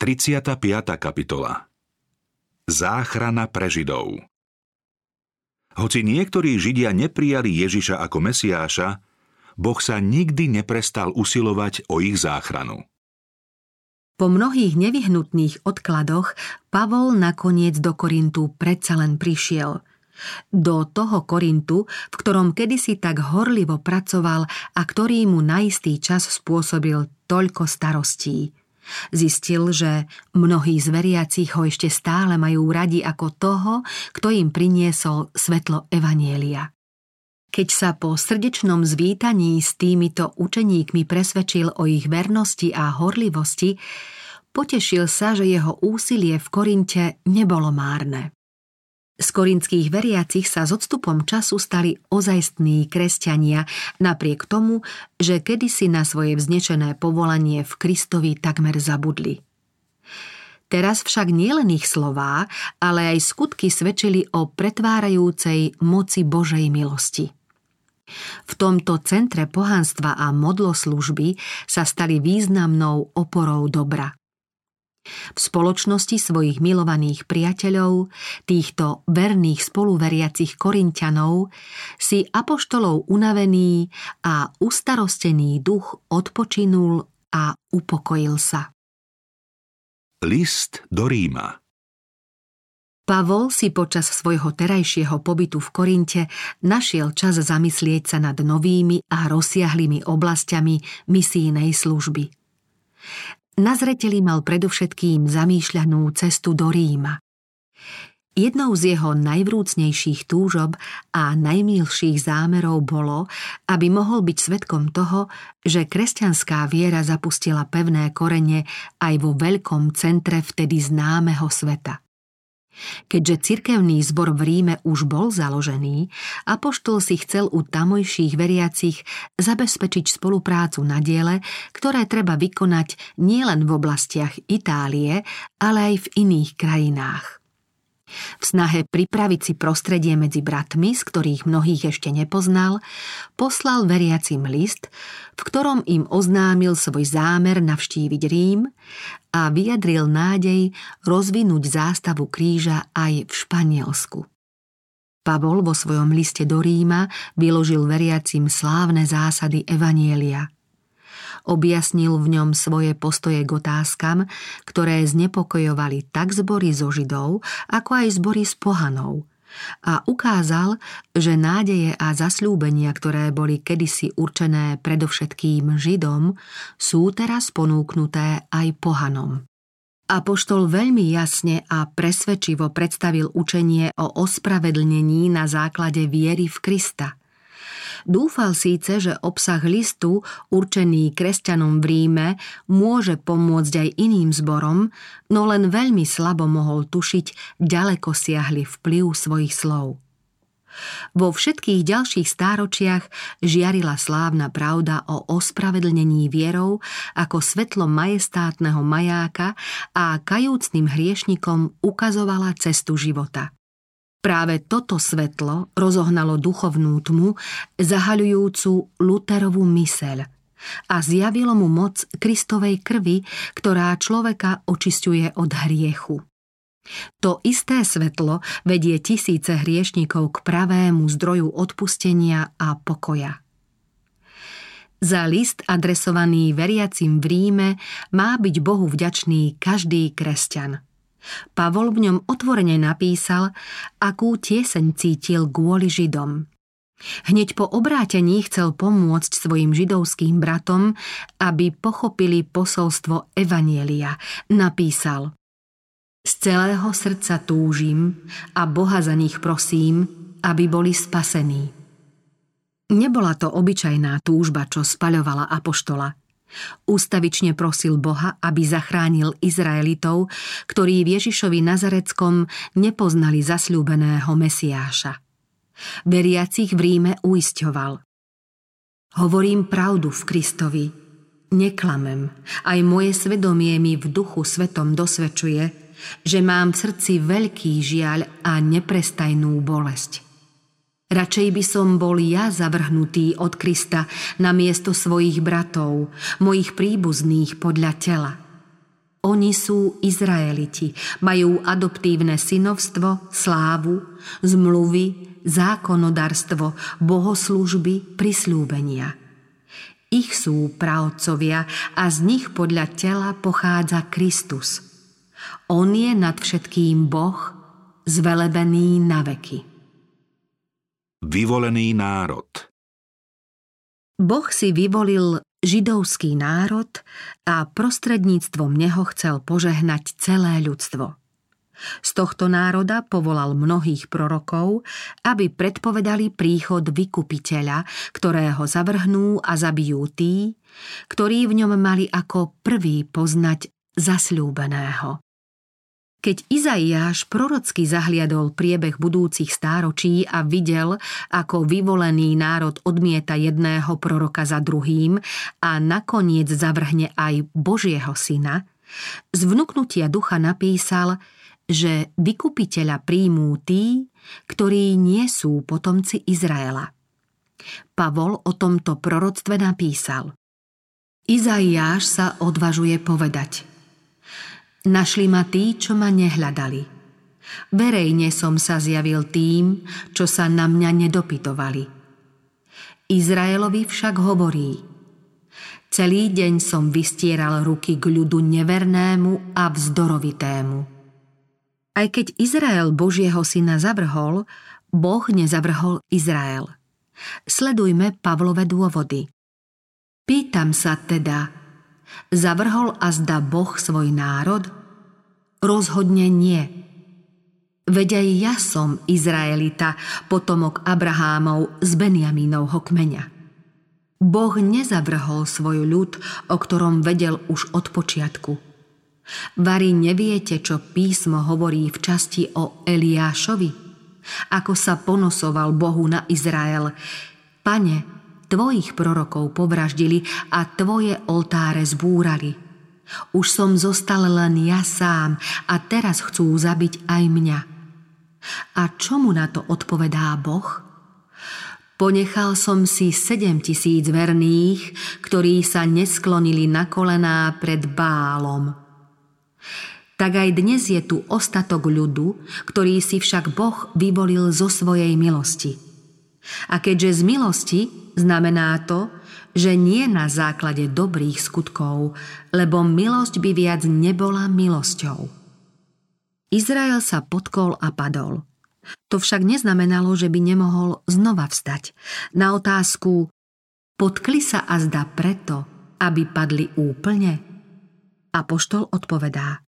35. kapitola Záchrana pre Židov Hoci niektorí Židia neprijali Ježiša ako Mesiáša, Boh sa nikdy neprestal usilovať o ich záchranu. Po mnohých nevyhnutných odkladoch Pavol nakoniec do Korintu predsa len prišiel. Do toho Korintu, v ktorom kedysi tak horlivo pracoval a ktorý mu na istý čas spôsobil toľko starostí. Zistil, že mnohí z veriacich ho ešte stále majú radi ako toho, kto im priniesol svetlo Evanielia. Keď sa po srdečnom zvítaní s týmito učeníkmi presvedčil o ich vernosti a horlivosti, potešil sa, že jeho úsilie v Korinte nebolo márne. Z korinských veriacich sa s odstupom času stali ozajstní kresťania, napriek tomu, že kedysi na svoje vznečené povolanie v Kristovi takmer zabudli. Teraz však nielen ich slová, ale aj skutky svedčili o pretvárajúcej moci Božej milosti. V tomto centre pohanstva a modloslužby sa stali významnou oporou dobra. V spoločnosti svojich milovaných priateľov, týchto verných spoluveriacich korintianov, si apoštolov unavený a ustarostený duch odpočinul a upokojil sa. List do Ríma Pavol si počas svojho terajšieho pobytu v Korinte našiel čas zamyslieť sa nad novými a rozsiahlými oblastiami misijnej služby. Na zreteli mal predovšetkým zamýšľanú cestu do Ríma. Jednou z jeho najvrúcnejších túžob a najmilších zámerov bolo, aby mohol byť svetkom toho, že kresťanská viera zapustila pevné korene aj vo veľkom centre vtedy známeho sveta. Keďže cirkevný zbor v Ríme už bol založený, Apoštol si chcel u tamojších veriacich zabezpečiť spoluprácu na diele, ktoré treba vykonať nielen v oblastiach Itálie, ale aj v iných krajinách. V snahe pripraviť si prostredie medzi bratmi, z ktorých mnohých ešte nepoznal, poslal veriacim list, v ktorom im oznámil svoj zámer navštíviť Rím a vyjadril nádej rozvinúť zástavu kríža aj v Španielsku. Pavol vo svojom liste do Ríma vyložil veriacim slávne zásady Evanielia – Objasnil v ňom svoje postoje k otázkam, ktoré znepokojovali tak zbory zo Židov, ako aj zbory z pohanov a ukázal, že nádeje a zasľúbenia, ktoré boli kedysi určené predovšetkým Židom, sú teraz ponúknuté aj pohanom. Apoštol veľmi jasne a presvedčivo predstavil učenie o ospravedlnení na základe viery v Krista – Dúfal síce, že obsah listu, určený kresťanom v Ríme, môže pomôcť aj iným zborom, no len veľmi slabo mohol tušiť ďaleko siahli vplyv svojich slov. Vo všetkých ďalších stáročiach žiarila slávna pravda o ospravedlnení vierou ako svetlo majestátneho majáka a kajúcným hriešnikom ukazovala cestu života. Práve toto svetlo rozohnalo duchovnú tmu, zahaľujúcu Luterovú myseľ a zjavilo mu moc Kristovej krvi, ktorá človeka očistuje od hriechu. To isté svetlo vedie tisíce hriešnikov k pravému zdroju odpustenia a pokoja. Za list adresovaný veriacim v Ríme má byť Bohu vďačný každý kresťan – Pavol v ňom otvorene napísal, akú tieseň cítil kvôli Židom. Hneď po obrátení chcel pomôcť svojim židovským bratom, aby pochopili posolstvo Evanielia. Napísal Z celého srdca túžim a Boha za nich prosím, aby boli spasení. Nebola to obyčajná túžba, čo spaľovala apoštola – Ústavične prosil Boha, aby zachránil Izraelitov, ktorí v Ježišovi Nazareckom nepoznali zasľúbeného Mesiáša. Veriacich v Ríme uisťoval. Hovorím pravdu v Kristovi. Neklamem. Aj moje svedomie mi v duchu svetom dosvedčuje, že mám v srdci veľký žiaľ a neprestajnú bolesť. Radšej by som bol ja zavrhnutý od Krista na miesto svojich bratov, mojich príbuzných podľa tela. Oni sú Izraeliti, majú adoptívne synovstvo, slávu, zmluvy, zákonodarstvo, bohoslúžby, prislúbenia. Ich sú pravcovia a z nich podľa tela pochádza Kristus. On je nad všetkým Boh, zvelebený na veky. Vyvolený národ Boh si vyvolil židovský národ a prostredníctvom neho chcel požehnať celé ľudstvo. Z tohto národa povolal mnohých prorokov, aby predpovedali príchod vykupiteľa, ktorého zavrhnú a zabijú tí, ktorí v ňom mali ako prvý poznať zasľúbeného. Keď Izaiáš prorocky zahliadol priebeh budúcich stáročí a videl, ako vyvolený národ odmieta jedného proroka za druhým a nakoniec zavrhne aj Božieho syna, z vnúknutia ducha napísal, že vykupiteľa príjmú tí, ktorí nie sú potomci Izraela. Pavol o tomto proroctve napísal. Izaiáš sa odvažuje povedať – Našli ma tí, čo ma nehľadali. Verejne som sa zjavil tým, čo sa na mňa nedopytovali. Izraelovi však hovorí Celý deň som vystieral ruky k ľudu nevernému a vzdorovitému. Aj keď Izrael Božieho syna zavrhol, Boh nezavrhol Izrael. Sledujme Pavlové dôvody. Pýtam sa teda, Zavrhol a zda Boh svoj národ? Rozhodne nie. Veď aj ja som Izraelita, potomok Abrahámov z Benjamínovho kmeňa. Boh nezavrhol svoj ľud, o ktorom vedel už od počiatku. Vary neviete, čo písmo hovorí v časti o Eliášovi? Ako sa ponosoval Bohu na Izrael. Pane, tvojich prorokov povraždili a tvoje oltáre zbúrali. Už som zostal len ja sám a teraz chcú zabiť aj mňa. A čomu na to odpovedá Boh? Ponechal som si sedem tisíc verných, ktorí sa nesklonili na kolená pred bálom. Tak aj dnes je tu ostatok ľudu, ktorý si však Boh vyvolil zo svojej milosti. A keďže z milosti Znamená to, že nie na základe dobrých skutkov, lebo milosť by viac nebola milosťou. Izrael sa potkol a padol. To však neznamenalo, že by nemohol znova vstať. Na otázku potkli sa a zda preto, aby padli úplne? Apoštol odpovedá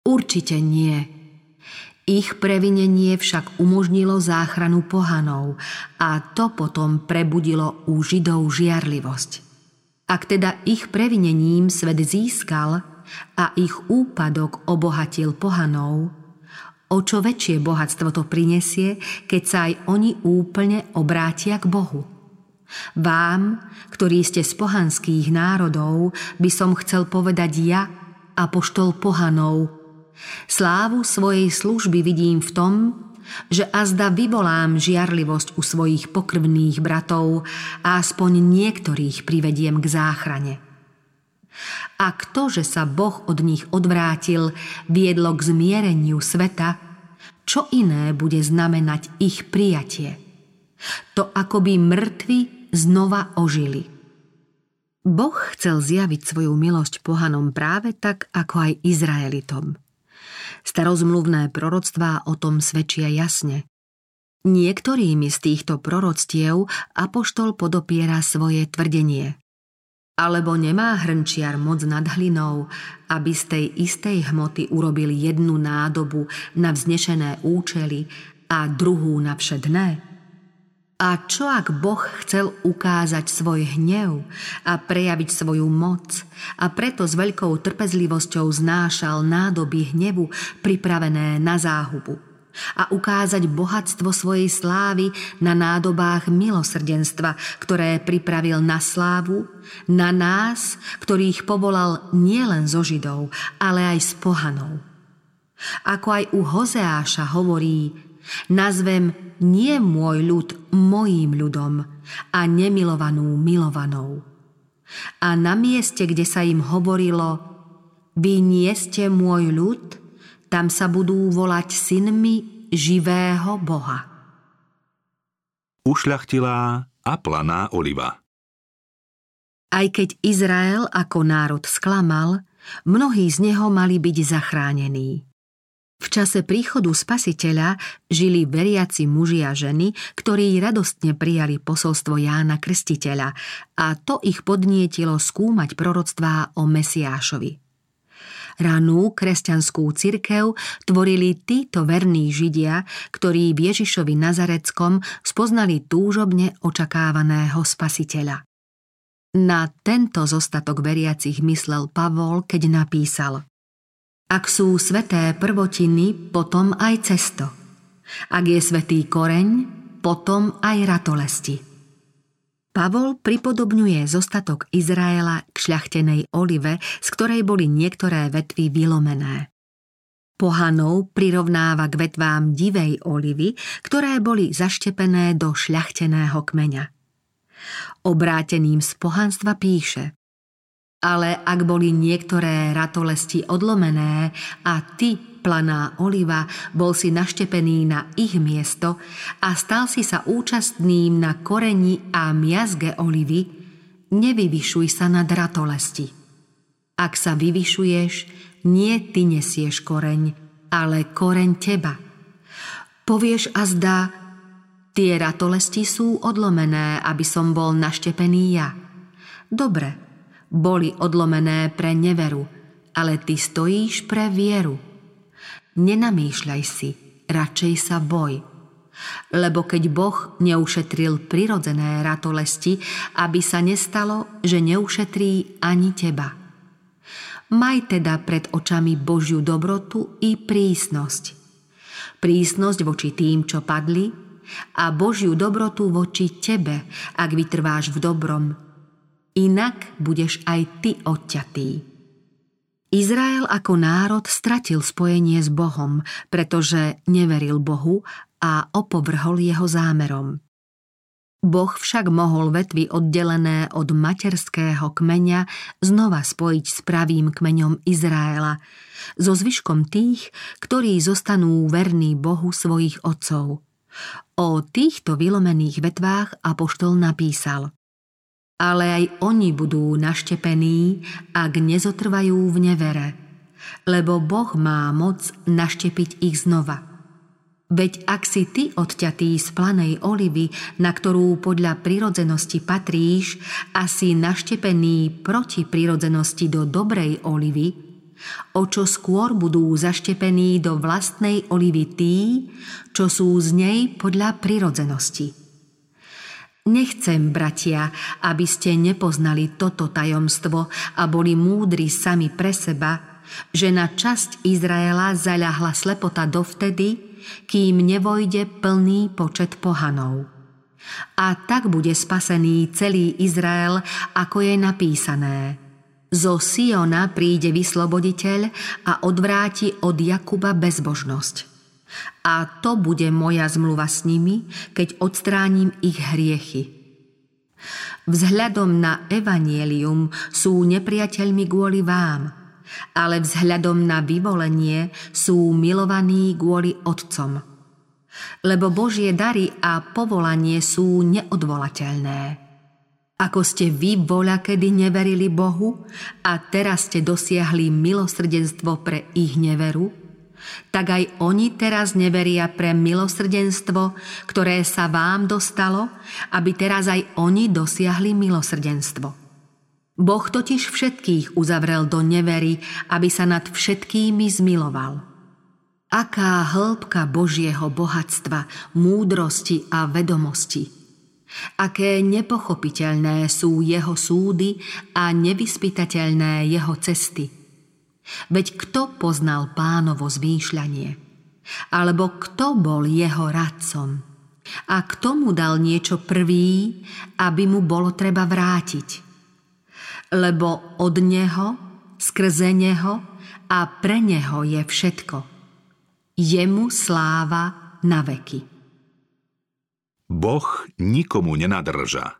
Určite nie. Ich previnenie však umožnilo záchranu pohanov a to potom prebudilo u Židov žiarlivosť. Ak teda ich previnením svet získal a ich úpadok obohatil pohanov, o čo väčšie bohatstvo to prinesie, keď sa aj oni úplne obrátia k Bohu. Vám, ktorí ste z pohanských národov, by som chcel povedať ja, apoštol pohanov, Slávu svojej služby vidím v tom, že azda vyvolám žiarlivosť u svojich pokrvných bratov a aspoň niektorých privediem k záchrane. A to, že sa Boh od nich odvrátil, viedlo k zmiereniu sveta, čo iné bude znamenať ich prijatie? To akoby mŕtvi znova ožili. Boh chcel zjaviť svoju milosť pohanom práve tak, ako aj Izraelitom – Starozmluvné proroctvá o tom svedčia jasne. Niektorými z týchto proroctiev apoštol podopiera svoje tvrdenie. Alebo nemá hrnčiar moc nad hlinou, aby z tej istej hmoty urobil jednu nádobu na vznešené účely a druhú na všedné? A čo ak Boh chcel ukázať svoj hnev a prejaviť svoju moc a preto s veľkou trpezlivosťou znášal nádoby hnevu pripravené na záhubu a ukázať bohatstvo svojej slávy na nádobách milosrdenstva, ktoré pripravil na slávu, na nás, ktorých povolal nielen zo Židov, ale aj z pohanov. Ako aj u Hozeáša hovorí, nazvem nie môj ľud mojím ľudom a nemilovanú milovanou. A na mieste, kde sa im hovorilo Vy nie ste môj ľud, tam sa budú volať synmi živého Boha. Ušľachtilá a planá oliva Aj keď Izrael ako národ sklamal, mnohí z neho mali byť zachránení. V čase príchodu spasiteľa žili veriaci muži a ženy, ktorí radostne prijali posolstvo Jána Krstiteľa a to ich podnietilo skúmať proroctvá o Mesiášovi. Ranú kresťanskú cirkev tvorili títo verní židia, ktorí v Ježišovi Nazareckom spoznali túžobne očakávaného spasiteľa. Na tento zostatok veriacich myslel Pavol, keď napísal – ak sú sveté prvotiny, potom aj cesto. Ak je svetý koreň, potom aj ratolesti. Pavol pripodobňuje zostatok Izraela k šľachtenej olive, z ktorej boli niektoré vetvy vylomené. Pohanov prirovnáva k vetvám divej olivy, ktoré boli zaštepené do šľachteného kmeňa. Obráteným z pohanstva píše ale ak boli niektoré ratolesti odlomené a ty, planá oliva, bol si naštepený na ich miesto a stal si sa účastným na koreni a miazge olivy, nevyvyšuj sa nad ratolesti. Ak sa vyvyšuješ, nie ty nesieš koreň, ale koreň teba. Povieš a zdá, tie ratolesti sú odlomené, aby som bol naštepený ja. Dobre, boli odlomené pre neveru, ale ty stojíš pre vieru. Nenamýšľaj si, radšej sa boj. Lebo keď Boh neušetril prirodzené ratolesti, aby sa nestalo, že neušetrí ani teba. Maj teda pred očami Božiu dobrotu i prísnosť. Prísnosť voči tým, čo padli, a Božiu dobrotu voči tebe, ak vytrváš v dobrom, inak budeš aj ty odťatý. Izrael ako národ stratil spojenie s Bohom, pretože neveril Bohu a opovrhol jeho zámerom. Boh však mohol vetvy oddelené od materského kmeňa znova spojiť s pravým kmeňom Izraela, so zvyškom tých, ktorí zostanú verní Bohu svojich otcov. O týchto vylomených vetvách Apoštol napísal ale aj oni budú naštepení, ak nezotrvajú v nevere, lebo Boh má moc naštepiť ich znova. Veď ak si ty odťatý z planej olivy, na ktorú podľa prirodzenosti patríš a si naštepený proti prirodzenosti do dobrej olivy, o čo skôr budú zaštepení do vlastnej olivy tí, čo sú z nej podľa prirodzenosti. Nechcem, bratia, aby ste nepoznali toto tajomstvo a boli múdri sami pre seba, že na časť Izraela zaľahla slepota dovtedy, kým nevojde plný počet pohanov. A tak bude spasený celý Izrael, ako je napísané. Zo Siona príde vysloboditeľ a odvráti od Jakuba bezbožnosť. A to bude moja zmluva s nimi, keď odstránim ich hriechy. Vzhľadom na evanielium sú nepriateľmi kvôli vám, ale vzhľadom na vyvolenie sú milovaní kvôli Otcom. Lebo Božie dary a povolanie sú neodvolateľné. Ako ste vy voľa kedy neverili Bohu a teraz ste dosiahli milosrdenstvo pre ich neveru, tak aj oni teraz neveria pre milosrdenstvo, ktoré sa vám dostalo, aby teraz aj oni dosiahli milosrdenstvo. Boh totiž všetkých uzavrel do nevery, aby sa nad všetkými zmiloval. Aká hĺbka Božieho bohatstva, múdrosti a vedomosti. Aké nepochopiteľné sú jeho súdy a nevyspytateľné jeho cesty – Veď kto poznal pánovo zmýšľanie? Alebo kto bol jeho radcom? A kto mu dal niečo prvý, aby mu bolo treba vrátiť? Lebo od neho, skrze neho a pre neho je všetko. Jemu sláva na veky. Boh nikomu nenadrža.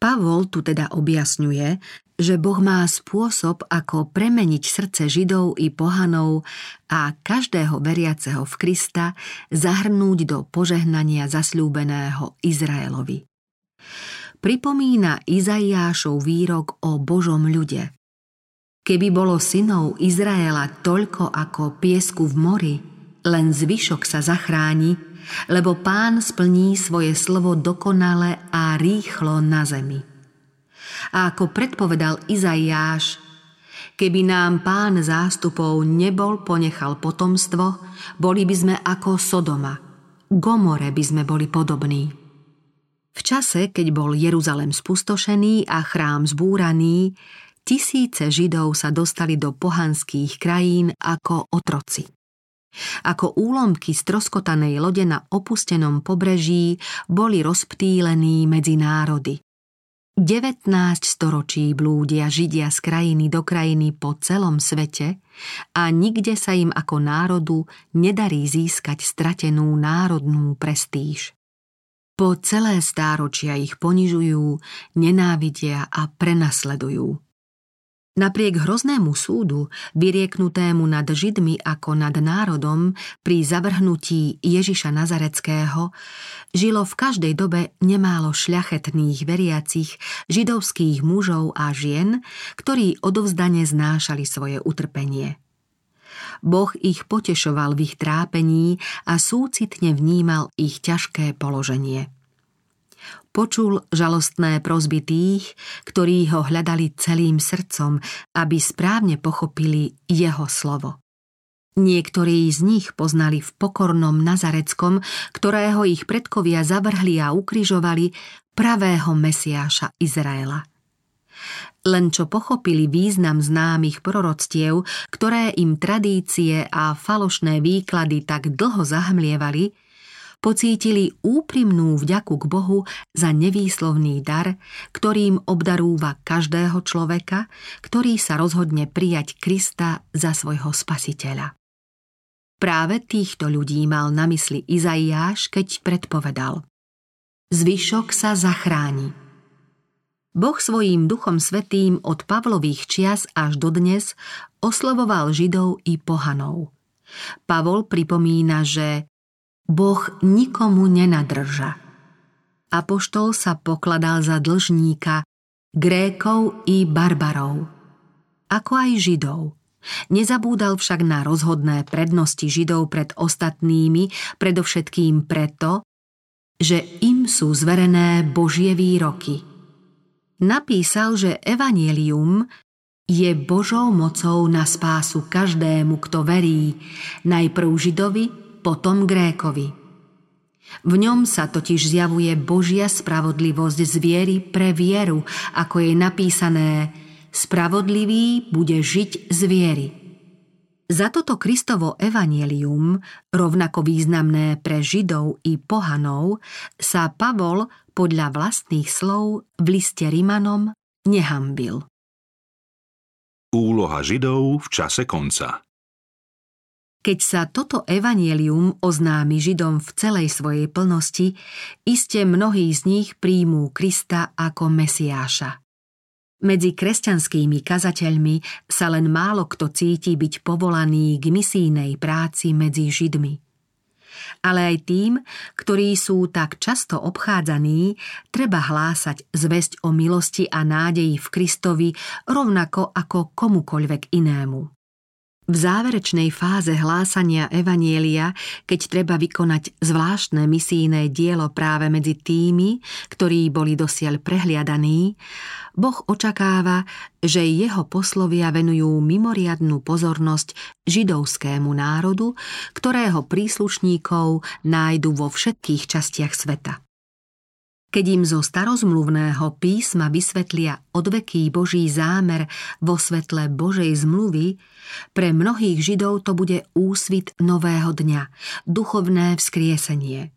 Pavol tu teda objasňuje, že Boh má spôsob, ako premeniť srdce Židov i pohanov a každého veriaceho v Krista zahrnúť do požehnania zasľúbeného Izraelovi. Pripomína Izaiášov výrok o Božom ľude. Keby bolo synov Izraela toľko ako piesku v mori, len zvyšok sa zachráni, lebo pán splní svoje slovo dokonale a rýchlo na zemi. A ako predpovedal Izaiáš, keby nám pán zástupov nebol ponechal potomstvo, boli by sme ako Sodoma. Gomore by sme boli podobní. V čase, keď bol Jeruzalem spustošený a chrám zbúraný, tisíce Židov sa dostali do pohanských krajín ako otroci. Ako úlomky stroskotanej lode na opustenom pobreží boli rozptýlení medzi národy. 19 storočí blúdia Židia z krajiny do krajiny po celom svete a nikde sa im ako národu nedarí získať stratenú národnú prestíž. Po celé stáročia ich ponižujú, nenávidia a prenasledujú. Napriek hroznému súdu, vyrieknutému nad Židmi ako nad národom pri zavrhnutí Ježiša Nazareckého, žilo v každej dobe nemálo šľachetných veriacich židovských mužov a žien, ktorí odovzdane znášali svoje utrpenie. Boh ich potešoval v ich trápení a súcitne vnímal ich ťažké položenie. Počul žalostné prozby tých, ktorí ho hľadali celým srdcom, aby správne pochopili jeho slovo. Niektorí z nich poznali v pokornom Nazareckom, ktorého ich predkovia zavrhli a ukrižovali, pravého Mesiáša Izraela. Len čo pochopili význam známych proroctiev, ktoré im tradície a falošné výklady tak dlho zahmlievali, pocítili úprimnú vďaku k Bohu za nevýslovný dar, ktorým obdarúva každého človeka, ktorý sa rozhodne prijať Krista za svojho spasiteľa. Práve týchto ľudí mal na mysli Izaiáš, keď predpovedal. Zvyšok sa zachráni. Boh svojím duchom svetým od Pavlových čias až do dnes oslovoval Židov i pohanov. Pavol pripomína, že Boh nikomu nenadrža. Apoštol sa pokladal za dlžníka Grékov i barbarov, ako aj Židov. Nezabúdal však na rozhodné prednosti Židov pred ostatnými, predovšetkým preto, že im sú zverené Božie výroky. Napísal, že Evangelium je Božou mocou na spásu každému, kto verí, najprv Židovi, potom Grékovi. V ňom sa totiž zjavuje Božia spravodlivosť z viery pre vieru, ako je napísané Spravodlivý bude žiť z viery. Za toto Kristovo evanielium, rovnako významné pre Židov i pohanov, sa Pavol podľa vlastných slov v liste Rimanom nehambil. Úloha Židov v čase konca keď sa toto evanielium oznámi Židom v celej svojej plnosti, iste mnohí z nich príjmú Krista ako Mesiáša. Medzi kresťanskými kazateľmi sa len málo kto cíti byť povolaný k misijnej práci medzi Židmi. Ale aj tým, ktorí sú tak často obchádzaní, treba hlásať zväzť o milosti a nádeji v Kristovi rovnako ako komukoľvek inému. V záverečnej fáze hlásania Evanielia, keď treba vykonať zvláštne misijné dielo práve medzi tými, ktorí boli dosiaľ prehliadaní, Boh očakáva, že jeho poslovia venujú mimoriadnú pozornosť židovskému národu, ktorého príslušníkov nájdu vo všetkých častiach sveta. Keď im zo starozmluvného písma vysvetlia odveký Boží zámer vo svetle Božej zmluvy, pre mnohých Židov to bude úsvit nového dňa, duchovné vzkriesenie.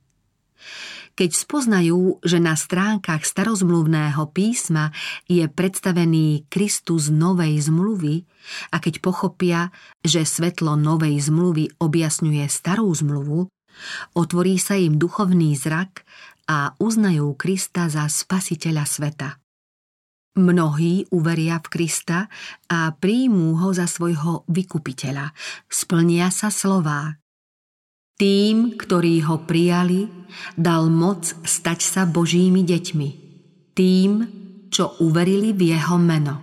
Keď spoznajú, že na stránkach starozmluvného písma je predstavený Kristus novej zmluvy a keď pochopia, že svetlo novej zmluvy objasňuje starú zmluvu, otvorí sa im duchovný zrak a uznajú Krista za spasiteľa sveta. Mnohí uveria v Krista a príjmú ho za svojho vykupiteľa. Splnia sa slová. Tým, ktorí ho prijali, dal moc stať sa Božími deťmi. Tým, čo uverili v jeho meno.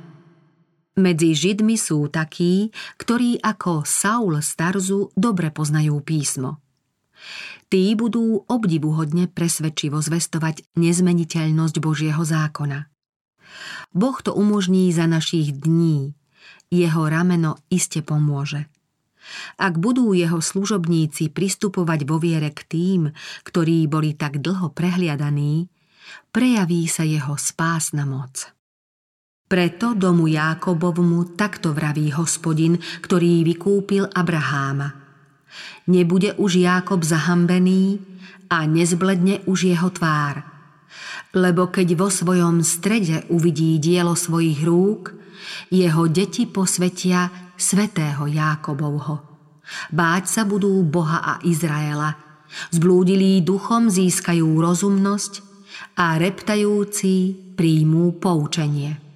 Medzi Židmi sú takí, ktorí ako Saul Starzu dobre poznajú písmo. Tí budú obdivuhodne presvedčivo zvestovať nezmeniteľnosť Božieho zákona. Boh to umožní za našich dní. Jeho rameno iste pomôže. Ak budú jeho služobníci pristupovať vo viere k tým, ktorí boli tak dlho prehliadaní, prejaví sa jeho spásna moc. Preto domu Jákobovmu takto vraví hospodin, ktorý vykúpil Abraháma. Nebude už Jákob zahambený a nezbledne už jeho tvár. Lebo keď vo svojom strede uvidí dielo svojich rúk, jeho deti posvetia svetého Jákobovho. Báť sa budú Boha a Izraela. Zblúdilí duchom získajú rozumnosť a reptajúci príjmú poučenie.